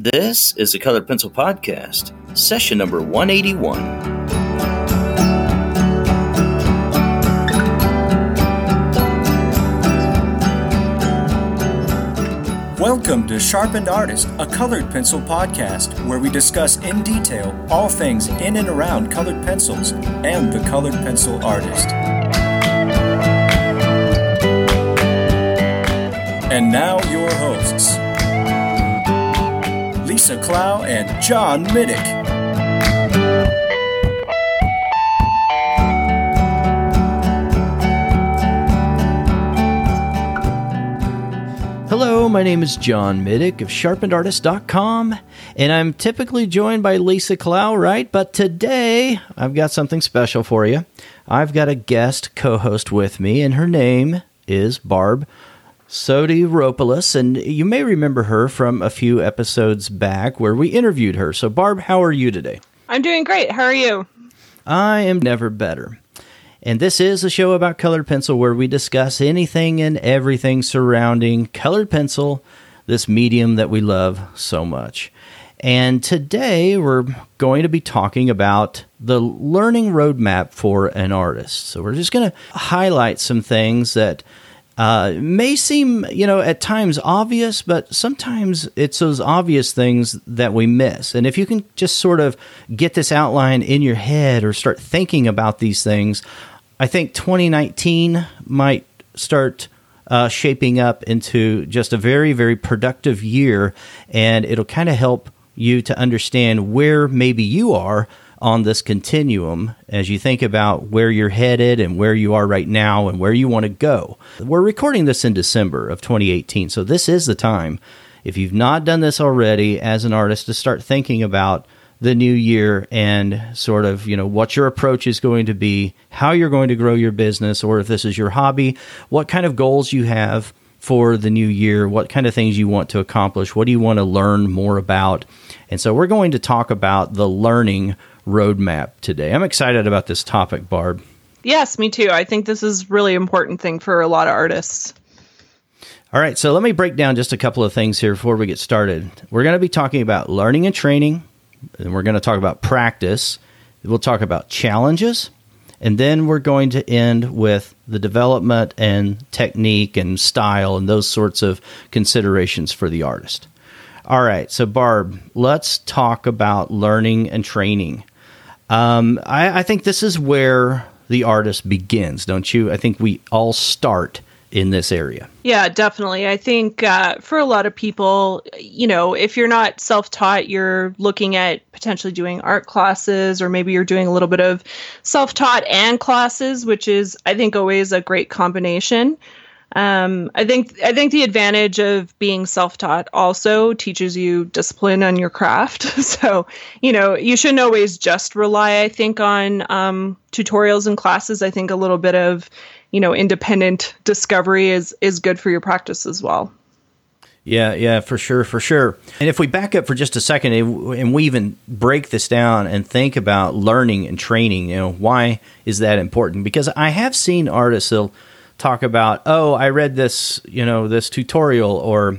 This is the Colored Pencil Podcast, session number 181. Welcome to Sharpened Artist, a colored pencil podcast where we discuss in detail all things in and around colored pencils and the colored pencil artist. And now, your hosts Lisa Clow and John Middick. Hello, my name is John Middick of sharpenedartist.com, and I'm typically joined by Lisa Clow, right? But today I've got something special for you. I've got a guest co host with me, and her name is Barb Sotiropoulos, and you may remember her from a few episodes back where we interviewed her. So, Barb, how are you today? I'm doing great. How are you? I am never better. And this is a show about colored pencil where we discuss anything and everything surrounding colored pencil, this medium that we love so much. And today we're going to be talking about the learning roadmap for an artist. So we're just going to highlight some things that uh, may seem, you know, at times obvious, but sometimes it's those obvious things that we miss. And if you can just sort of get this outline in your head or start thinking about these things, I think 2019 might start uh, shaping up into just a very, very productive year, and it'll kind of help you to understand where maybe you are on this continuum as you think about where you're headed and where you are right now and where you want to go. We're recording this in December of 2018, so this is the time, if you've not done this already as an artist, to start thinking about the new year and sort of, you know, what your approach is going to be, how you're going to grow your business, or if this is your hobby, what kind of goals you have for the new year, what kind of things you want to accomplish, what do you want to learn more about. And so we're going to talk about the learning roadmap today. I'm excited about this topic, Barb. Yes, me too. I think this is really important thing for a lot of artists. All right, so let me break down just a couple of things here before we get started. We're going to be talking about learning and training, and we're going to talk about practice. We'll talk about challenges, and then we're going to end with the development and technique and style and those sorts of considerations for the artist. All right, so Barb, let's talk about learning and training. Um, I, I think this is where the artist begins, don't you? I think we all start in this area. Yeah, definitely. I think uh, for a lot of people, you know, if you're not self taught, you're looking at potentially doing art classes, or maybe you're doing a little bit of self taught and classes, which is, I think, always a great combination. Um, I think I think the advantage of being self-taught also teaches you discipline on your craft. so you know you shouldn't always just rely, I think, on um, tutorials and classes. I think a little bit of you know independent discovery is is good for your practice as well. Yeah, yeah, for sure, for sure. And if we back up for just a second and we even break this down and think about learning and training, you know, why is that important? Because I have seen artists they'll talk about, oh, I read this, you know, this tutorial or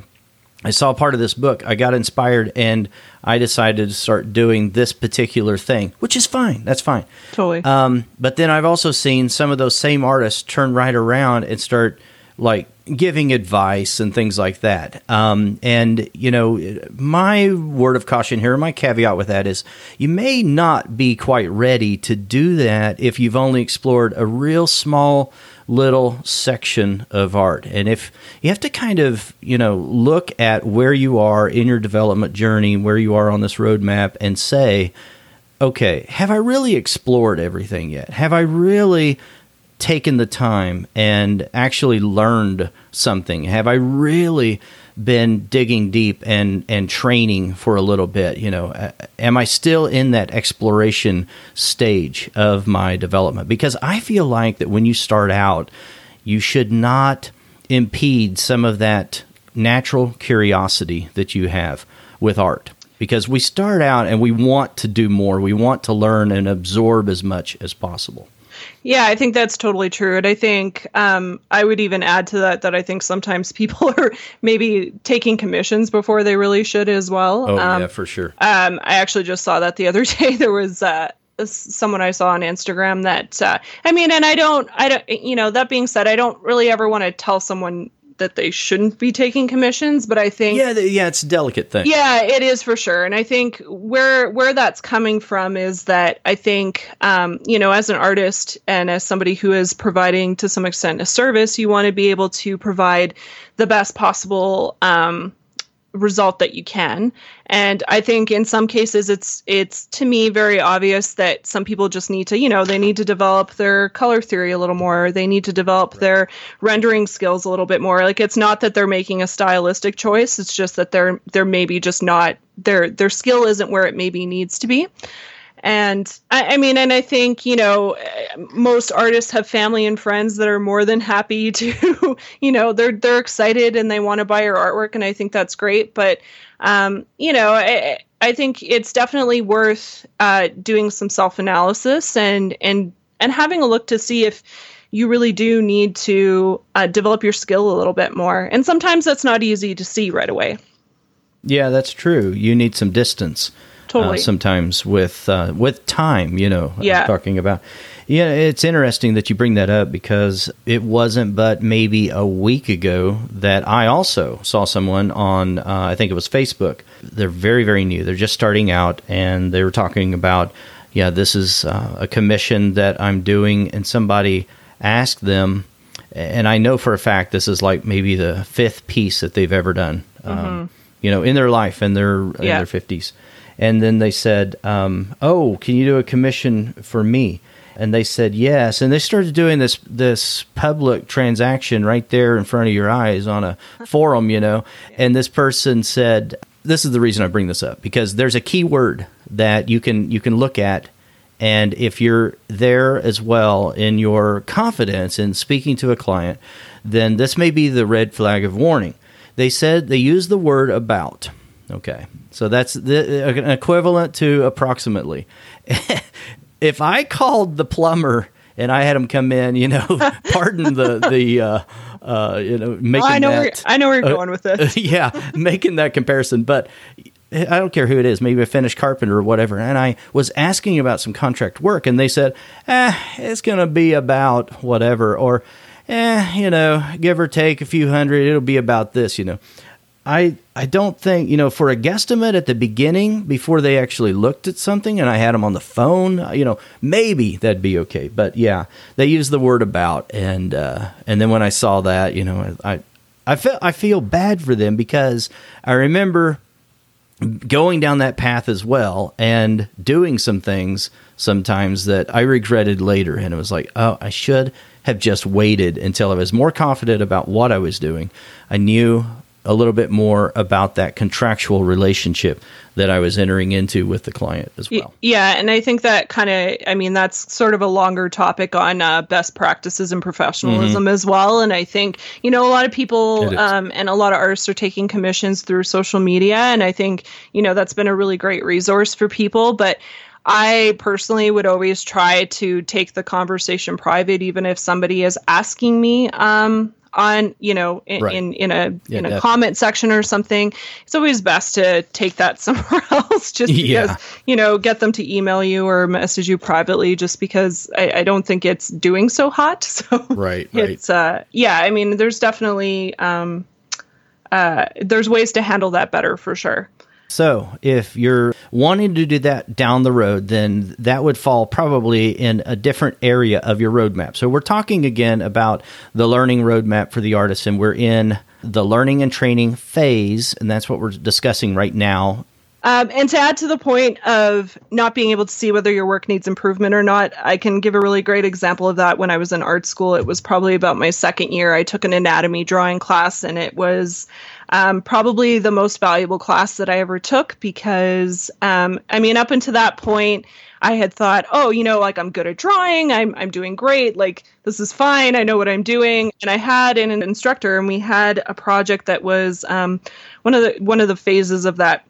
I saw part of this book, I got inspired and I decided to start doing this particular thing, which is fine. That's fine. Totally. Um, but then I've also seen some of those same artists turn right around and start like giving advice and things like that. Um, and, you know, my word of caution here, my caveat with that is you may not be quite ready to do that if you've only explored a real small little section of art. And if you have to kind of, you know, look at where you are in your development journey, where you are on this roadmap, and say, okay, have I really explored everything yet? Have I really taken the time and actually learned something? Have I really been digging deep and and training for a little bit? You know am i still in that exploration stage of my development? Because i feel like that when you start out you should not impede some of that natural curiosity that you have with art. Because we start out and we want to do more. We want to learn and absorb as much as possible Yeah, I think that's totally true. And I think um, I would even add to that that I think sometimes people are maybe taking commissions before they really should as well. Oh, um, yeah, for sure. Um, I actually just saw that the other day. There was uh, someone I saw on Instagram that, uh, I mean, and I don't, I don't, you know, that being said, I don't really ever want to tell someone that they shouldn't be taking commissions, but I think yeah, yeah, it's a delicate thing. Yeah, it is for sure, and I think where where that's coming from is that I think um, you know as an artist and as somebody who is providing to some extent a service, you want to be able to provide the best possible um, result that you can. And i think in some cases it's it's to me very obvious that some people just need to you know they need to develop their color theory a little more. They need to develop their rendering skills a little bit more. Like it's not that they're making a stylistic choice. It's just that they're they're maybe just not their their skill isn't where it maybe needs to be and I, I, mean and i think you know most artists have family and friends that are more than happy to you know they're they're excited and they want to buy your artwork and i think that's great. But um, you know I, I think it's definitely worth uh, doing some self-analysis and and and having a look to see if you really do need to uh, develop your skill a little bit more. And sometimes that's not easy to see right away. Yeah that's true. You need some distance totally. Uh, sometimes with uh, with time, you know, yeah. talking about. Yeah, it's interesting that you bring that up because it wasn't but maybe a week ago that I also saw someone on, uh, I think it was Facebook. They're very, very new. They're just starting out and they were talking about, yeah, this is uh, a commission that I'm doing. And somebody asked them, and I know for a fact this is like maybe the fifth piece that they've ever done, um, mm-hmm. um, you know, in their life in their, yeah. in their 50s and then they said, um, "Oh, can you do a commission for me?" And they said yes, and they started doing this this public transaction right there in front of your eyes on a forum, you know. And this person said, "This is the reason I bring this up because there's a key word that you can you can look at." And if you're there as well in your confidence in speaking to a client, then this may be the red flag of warning. They said they use the word about. Okay. So that's the, an equivalent to approximately. if I called the plumber and I had him come in, you know, pardon the the uh, uh, you know making oh, I know that, where, I know where you're uh, going with this. yeah, making that comparison, but I don't care who it is, maybe a finish carpenter or whatever. And I was asking about some contract work, and they said, "Eh, it's going to be about whatever," or "Eh, you know, give or take a few hundred, it'll be about this," you know. I I don't think you know for a guesstimate at the beginning before they actually looked at something and I had them on the phone, you know, maybe that'd be okay. But yeah, they use the word about and uh, and then when I saw that, you know, I I feel I feel bad for them because I remember going down that path as well and doing some things sometimes that I regretted later and it was like, oh, I should have just waited until I was more confident about what I was doing. I knew a little bit more about that contractual relationship that I was entering into with the client as well. Yeah, and I think that kind of, I mean, that's sort of a longer topic on uh, best practices and professionalism mm-hmm. as well. And I think, you know, a lot of people um, and a lot of artists are taking commissions through social media. And I think, you know, that's been a really great resource for people. But I personally would always try to take the conversation private, even if somebody is asking me um, on you know in right. in, in, a yeah, in a comment section or something it's always best to take that somewhere else just because yeah. you know get them to email you or message you privately just because I, I don't think it's doing so hot so right it's uh yeah i mean there's definitely um uh there's ways to handle that better for sure so, if you're wanting to do that down the road, then that would fall probably in a different area of your roadmap. So, we're talking again about the learning roadmap for the artist, and we're in the learning and training phase, and that's what we're discussing right now. Um, and to add to the point of not being able to see whether your work needs improvement or not, I can give a really great example of that when I was in art school. It was probably about my second year. I took an anatomy drawing class, and it was um, probably the most valuable class that I ever took because, um, I mean, up until that point, I had thought, oh, you know, like I'm good at drawing, I'm I'm doing great, like this is fine, I know what I'm doing. And I had an, an instructor, and we had a project that was um, one of the one of the phases of that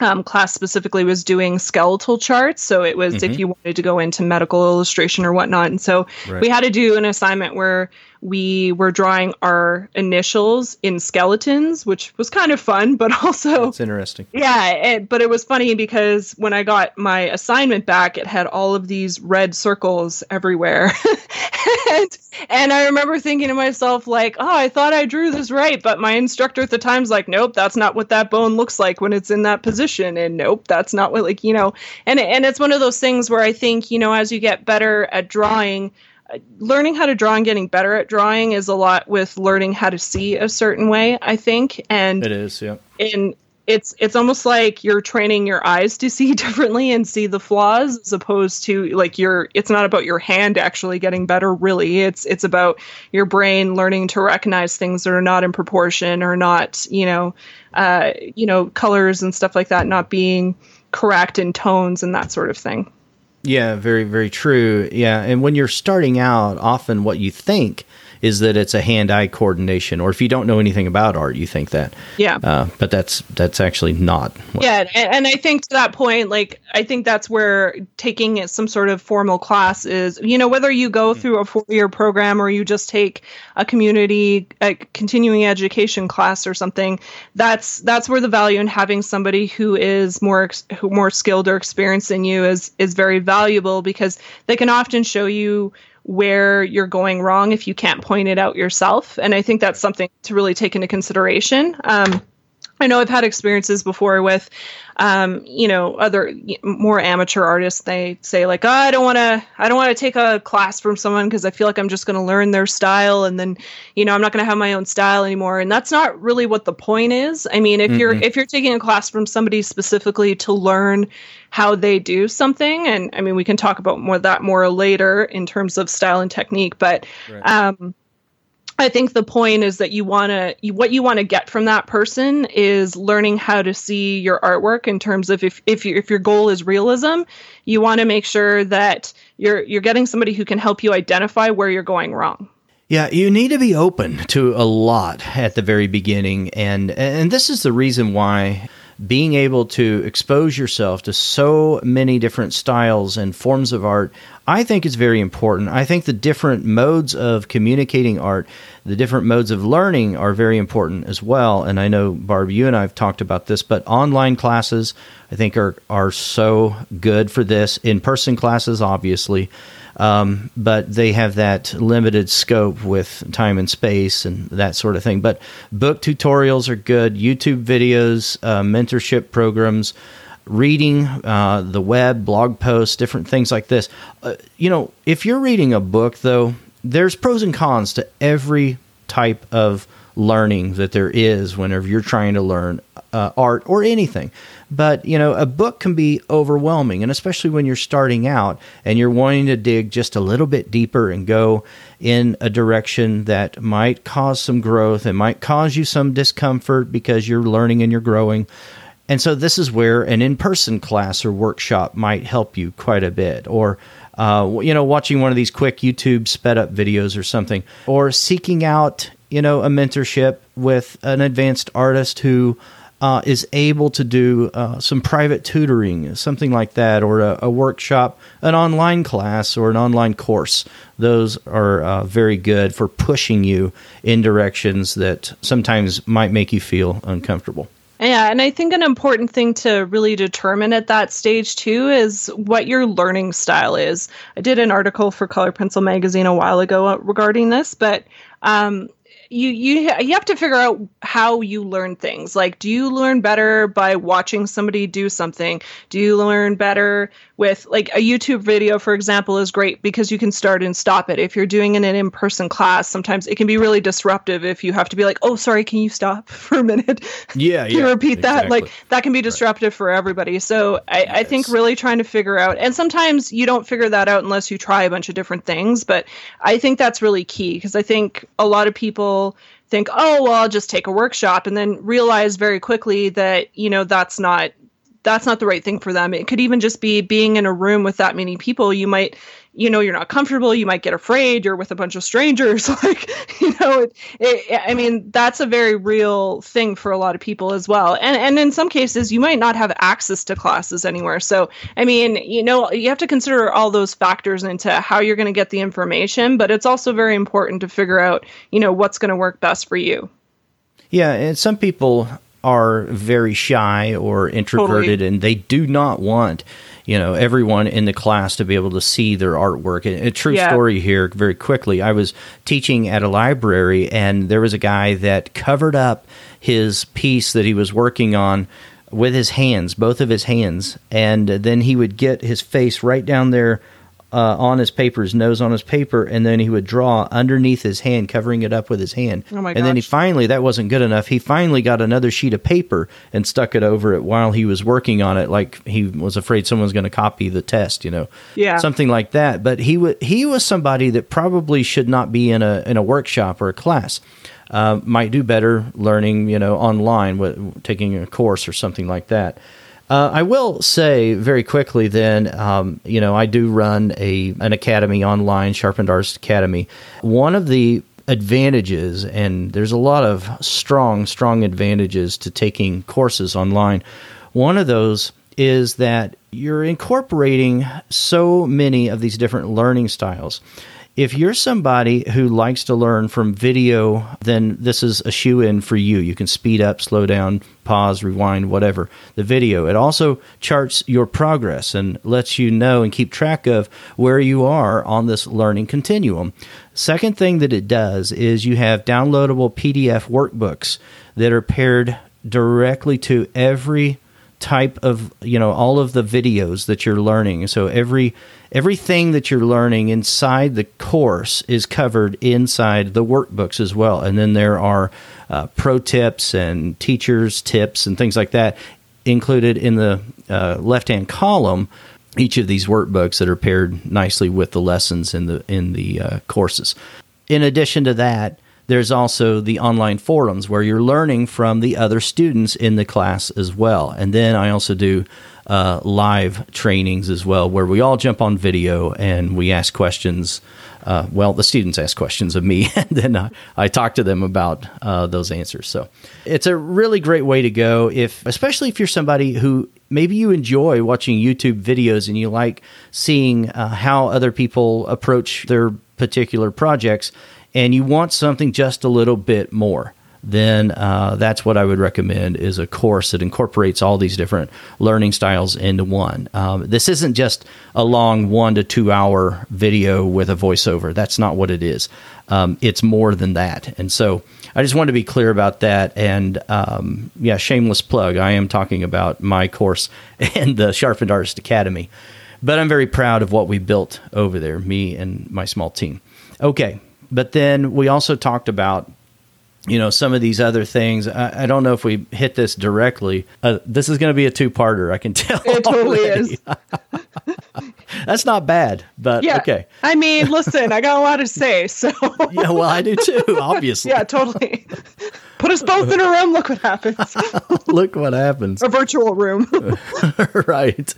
um, class specifically was doing skeletal charts. So it was Mm-hmm. if you wanted to go into medical illustration or whatnot. And so Right. we had to do an assignment where we were drawing our initials in skeletons, which was kind of fun, but also It's interesting. yeah, it, but it was funny because when I got my assignment back, it had all of these red circles everywhere. and, and I remember thinking to myself, like, oh, I thought I drew this right. But my instructor at the time's like, nope, that's not what that bone looks like when it's in that position. And nope, that's not what, like, you know, and, and it's one of those things where I think, you know, as you get better at drawing, learning how to draw and getting better at drawing is a lot with learning how to see a certain way, I think. And It is, yeah. and it's it's almost like you're training your eyes to see differently and see the flaws as opposed to like your it's not about your hand actually getting better really it's it's about your brain learning to recognize things that are not in proportion or not you know uh you know colors and stuff like that not being correct in tones and that sort of thing Yeah, very, very true. Yeah. And when you're starting out, often what you think is that it's a hand eye coordination, or if you don't know anything about art, you think that. yeah Uh, but that's that's actually not. What, yeah and, and i think to that point like i think that's where taking some sort of formal class is you know whether you go through a four-year program or you just take a community a continuing education class or something that's that's where the value in having somebody who is more ex- who more skilled or experienced than you is is very valuable because they can often show you where you're going wrong if you can't point it out yourself. And i think that's something to really take into consideration. Um, I know I've had experiences before with, um, you know, other more amateur artists. They say like, oh, I don't want to, I don't want to take a class from someone because I feel like I'm just going to learn their style, and then, you know, I'm not going to have my own style anymore. And that's not really what the point is. I mean, if you're if you're taking a class from somebody specifically to learn how they do something, and I mean, we can talk about more that more later in terms of style and technique, but. Um, I think the point is that you want to what you want to get from that person is learning how to see your artwork in terms of if if you, if your goal is realism, you want to make sure that you're you're getting somebody who can help you identify where you're going wrong. Yeah, you need to be open to a lot at the very beginning, and and this is the reason why being able to expose yourself to so many different styles and forms of art, I think is very important. I think the different modes of communicating art, the different modes of learning are very important as well. And I know Barb, you and I have talked about this, but online classes I think are are so good for this. In person classes, obviously um, but they have that limited scope with time and space and that sort of thing. But book tutorials are good, YouTube videos, uh, mentorship programs, reading uh, the web, blog posts, different things like this. Uh, you know, if you're reading a book, though, there's pros and cons to every type of learning that there is whenever you're trying to learn uh, art or anything. But, you know, a book can be overwhelming, and especially when you're starting out and you're wanting to dig just a little bit deeper and go in a direction that might cause some growth and might cause you some discomfort because you're learning and you're growing. And so, this is where an in person class or workshop might help you quite a bit. Or, uh, you know, watching one of these quick YouTube sped up videos or something, or seeking out, you know, a mentorship with an advanced artist who uh, is able to do uh, some private tutoring, something like that, or a, a, workshop, an online class, or an online course. Those are uh, very good for pushing you in directions that sometimes might make you feel uncomfortable. Yeah, and I think an important thing to really determine at that stage too is what your learning style is. I did an article for Color Pencil magazine a while ago regarding this, but um, you you you have to figure out how you learn things. Like, do you learn better by watching somebody do something? Do you learn better with like a YouTube video, for example, is great because you can start and stop it. If you're doing an in-person class, sometimes it can be really disruptive if you have to be like, "Oh, sorry, can you stop for a minute?" Yeah, can you yeah, repeat that? exactly. Like that can be disruptive for everybody. So I, I think really trying to figure out, and sometimes you don't figure that out unless you try a bunch of different things. But I think that's really key because I think a lot of people think, oh, well, I'll just take a workshop, and then realize very quickly that you know that's not that's not the right thing for them. It could even just be being in a room with that many people. You might you know you're not comfortable you might get afraid you're with a bunch of strangers like you know it, it, i mean that's a very real thing for a lot of people as well. And and in some cases you might not have access to classes anywhere. So i mean you know you have to consider all those factors into how you're going to get the information but it's also very important to figure out you know what's going to work best for you. Yeah and some people are very shy or introverted totally. and they do not want you know everyone in the class to be able to see their artwork. A, a true yeah. story here, very quickly. I was teaching at a library, and there was a guy that covered up his piece that he was working on with his hands, both of his hands, and then he would get his face right down there uh, on his paper, his nose on his paper, and then he would draw underneath his hand, covering it up with his hand. Oh my and then he finally, that wasn't good enough. He finally got another sheet of paper and stuck it over it while he was working on it, like he was afraid someone's going to copy the test, you know, yeah, something like that. But he w- he was somebody that probably should not be in a in a workshop or a class. Uh, might do better learning, you know, online, with, taking a course or something like that. Uh, I will say very quickly then, um, you know, I do run a an academy online, Sharpened Artist Academy. One of the advantages, and there's a lot of strong, strong advantages to taking courses online. One of those is that you're incorporating so many of these different learning styles if you're somebody who likes to learn from video, then this is a shoe in for you. You can speed up, slow down, pause, rewind, whatever the video. It also charts your progress and lets you know and keep track of where you are on this learning continuum. Second thing that it does is you have downloadable PDF workbooks that are paired directly to every type of you know all of the videos that you're learning so every everything that you're learning inside the course is covered inside the workbooks as well and then there are uh, pro tips and teachers tips and things like that included in the uh, left hand column each of these workbooks that are paired nicely with the lessons in the in the uh, courses in addition to that there's also the online forums where you're learning from the other students in the class as well. And then I also do uh, live trainings as well, where we all jump on video and we ask questions. Uh, well, the students ask questions of me, and then I, I talk to them about uh, those answers. So it's a really great way to go, if especially if you're somebody who maybe you enjoy watching YouTube videos and you like seeing uh, how other people approach their particular projects and you want something just a little bit more, then uh, that's what I would recommend is a course that incorporates all these different learning styles into one. Um, this isn't just a long one to two hour video with a voiceover. That's not what it is. Um, it's more than that. And so I just want to be clear about that. And um, yeah, shameless plug. I am talking about my course and the Sharpened Artist Academy. But I'm very proud of what we built over there, me and my small team. Okay, but then we also talked about you know some of these other things. I, I don't know if we hit this directly. Uh, this is going to be a two-parter i can tell it totally is. That's not bad but yeah, okay. I mean listen i got a lot to say so. Yeah well i do too obviously. Yeah totally. Put us both in a room look what happens. Look what happens. A virtual room. Right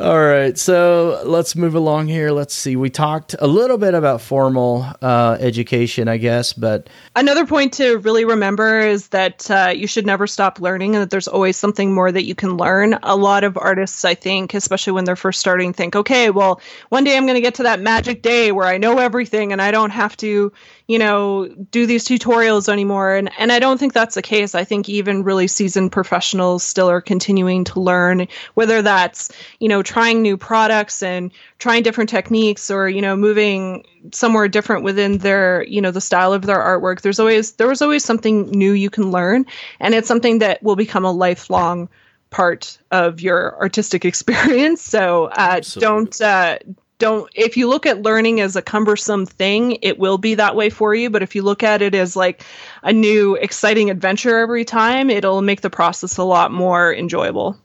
all right, so let's move along here. Let's see. We talked a little bit about formal uh, education, I guess, but another point to really remember is that uh, you should never stop learning, and that there's always something more that you can learn. A lot of artists, I think, especially when they're first starting, think, okay, well, one day I'm going to get to that magic day where I know everything and I don't have to you know do these tutorials anymore and and I don't think that's the case I think even really seasoned professionals still are continuing to learn whether that's you know trying new products and trying different techniques or you know moving somewhere different within their you know the style of their artwork there's always there was always something new you can learn and it's something that will become a lifelong part of your artistic experience. So uh, don't uh, don't if you look at learning as a cumbersome thing it will be that way for you but if you look at it as like a new exciting adventure every time it'll make the process a lot more enjoyable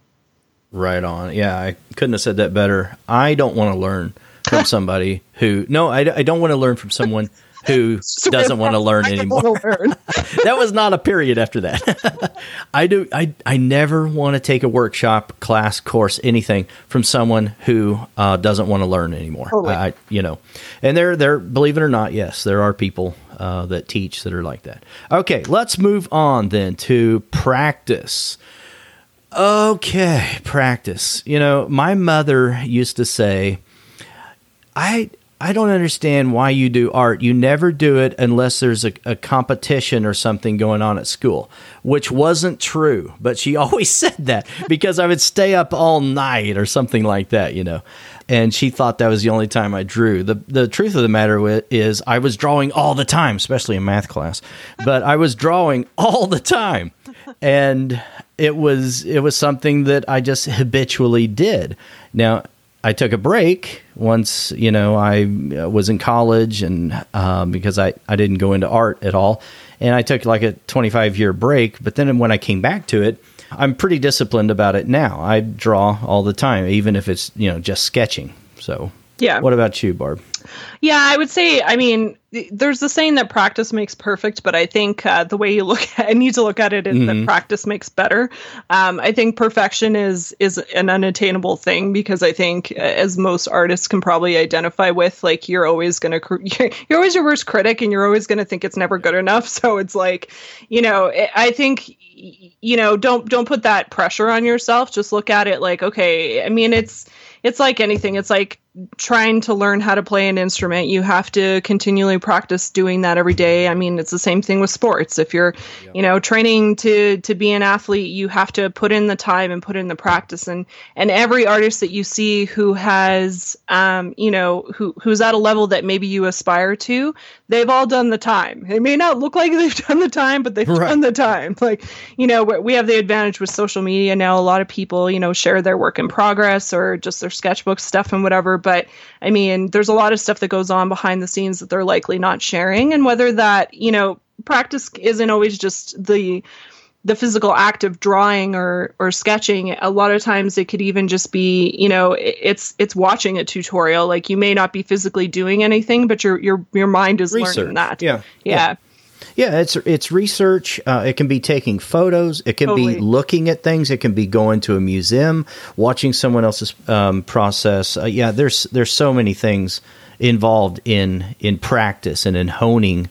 right on yeah i couldn't have said that better i don't want to learn from somebody who no I, I don't want to learn from someone who doesn't want to learn anymore. Learn. that was not a period after that. I do. I I never want to take a workshop, class, course, anything from someone who uh, doesn't want to learn anymore. Totally. I, you know, and there, there. Believe it or not, yes, there are people uh, that teach that are like that. Okay, let's move on then to practice. Okay, practice. You know, my mother used to say, I I don't understand why you do art. You never do it unless there's a, a, competition or something going on at school, which wasn't true. But she always said that because I would stay up all night or something like that, you know. And she thought that was the only time I drew. The the truth of the matter is I was drawing all the time, especially in math class. But I was drawing all the time. And it was it was something that I just habitually did. Now, I took a break once, you know, I uh, was in college and um, because I, I didn't go into art at all. And I took like a 25 year break. But then when I came back to it, I'm pretty disciplined about it now. I draw all the time, even if it's, you know, just sketching. So, yeah. What about you, Barb? Yeah, I would say, I mean, there's the saying that practice makes perfect, but I think uh, the way you look at I need to look at it is mm-hmm. that practice makes better. Um, I think perfection is is an unattainable thing because I think, uh, as most artists can probably identify with, like you're always gonna you're, you're always your worst critic, and you're always gonna think it's never good enough. So it's like, you know, I think you know don't don't put that pressure on yourself. Just look at it like, okay, I mean, it's it's like anything. It's like trying to learn how to play an instrument. You have to continually practice doing that every day. I mean, it's the same thing with sports. If you're, yeah. you know, training to to be an athlete, you have to put in the time and put in the practice. And and every artist that you see who has, um, you know, who who's at a level that maybe you aspire to, they've all done the time. It may not look like they've done the time, but they've right. done the time. Like, you know, we have the advantage with social media now. A lot of people, you know, share their work in progress or just their sketchbook stuff and whatever but I mean, there's a lot of stuff that goes on behind the scenes that they're likely not sharing. And whether that, you know, practice isn't always just the the physical act of drawing or or sketching a lot of times it could even just be you know it's it's watching a tutorial like you may not be physically doing anything but your your your mind is Research. learning that yeah yeah, yeah. Yeah, it's it's research. Uh, it can be taking photos. It can totally. be looking at things. It can be going to a museum, watching someone else's um, process. Uh, yeah, there's there's so many things involved in in practice and in honing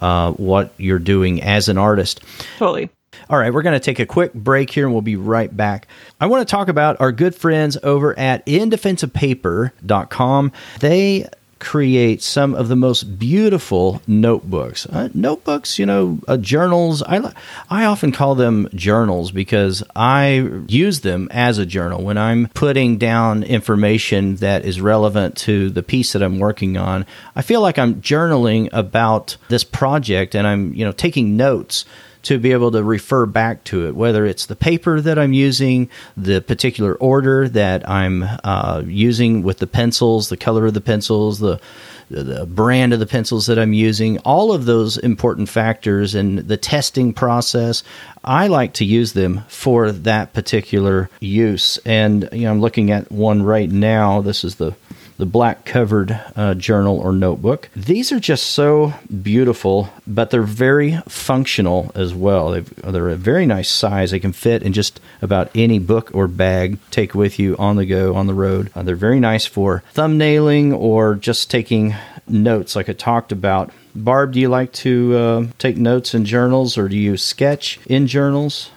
uh, what you're doing as an artist. Totally. All right, we're going to take a quick break here and we'll be right back. I want to talk about our good friends over at indefenseofpaper.com. They create some of the most beautiful notebooks. Uh, notebooks, you know, uh, journals. I I often call them journals because I use them as a journal when I'm putting down information that is relevant to the piece that I'm working on. I feel like I'm journaling about this project and I'm, you know, taking notes to be able to refer back to it, whether it's the paper that I'm using, the particular order that I'm uh, using with the pencils, the color of the pencils, the the brand of the pencils that I'm using, all of those important factors and the testing process, I like to use them for that particular use. And you know, I'm looking at one right now. This is the the black covered uh, journal or notebook. These are just so beautiful, but they're very functional as well. they are a very nice size. They can fit in just about any book or bag, take with you on the go, on the road. Uh, they're very nice for thumbnailing or just taking notes, like I talked about. Barb, do you like to uh, take notes in journals or do you sketch in journals?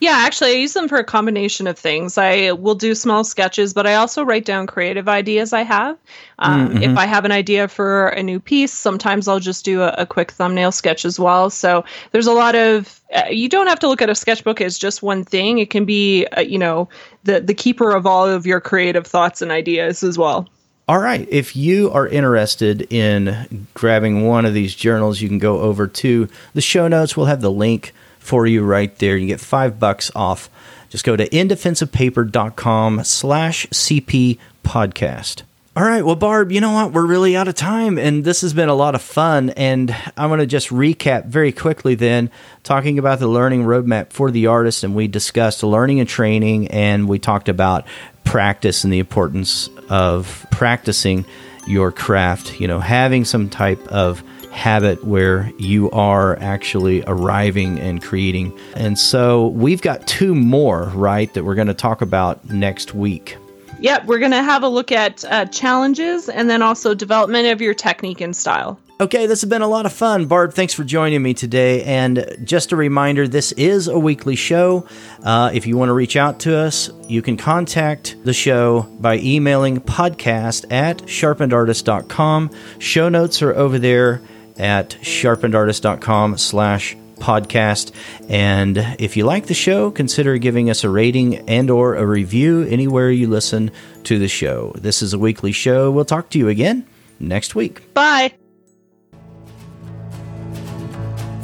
Yeah, actually, I use them for a combination of things. I will do small sketches, but I also write down creative ideas I have. Um, mm-hmm. If I have an idea for a new piece, sometimes I'll just do a, a quick thumbnail sketch as well. So there's a lot of uh, you don't have to look at a sketchbook as just one thing. It can be, uh, you know, the the keeper of all of your creative thoughts and ideas as well. All right. If you are interested in grabbing one of these journals, you can go over to the show notes. We'll have the link for you right there. You get five bucks off. Just go to indefenseofpaper.com slash CP podcast. All right, well, Barb, you know what? We're really out of time, and this has been a lot of fun. And I want to just recap very quickly then, talking about the learning roadmap for the artist. And we discussed learning and training, and we talked about practice and the importance of practicing your craft, you know, having some type of habit where you are actually arriving and creating. And so we've got two more, right, that we're going to talk about next week. Yep, we're going to have a look at uh, challenges and then also development of your technique and style. Okay, this has been a lot of fun. Barb, thanks for joining me today. And just a reminder this is a weekly show. Uh, if you want to reach out to us, you can contact the show by emailing podcast at sharpenedartist.com. Show notes are over there at sharpenedartist.com slash podcast. And if you like the show consider giving us a rating and or a review anywhere you listen to the show. This is a weekly show. We'll talk to you again next week. Bye.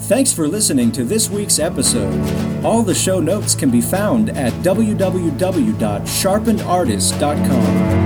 Thanks for listening to this week's episode. All the show notes can be found at www.sharpenedartist.com.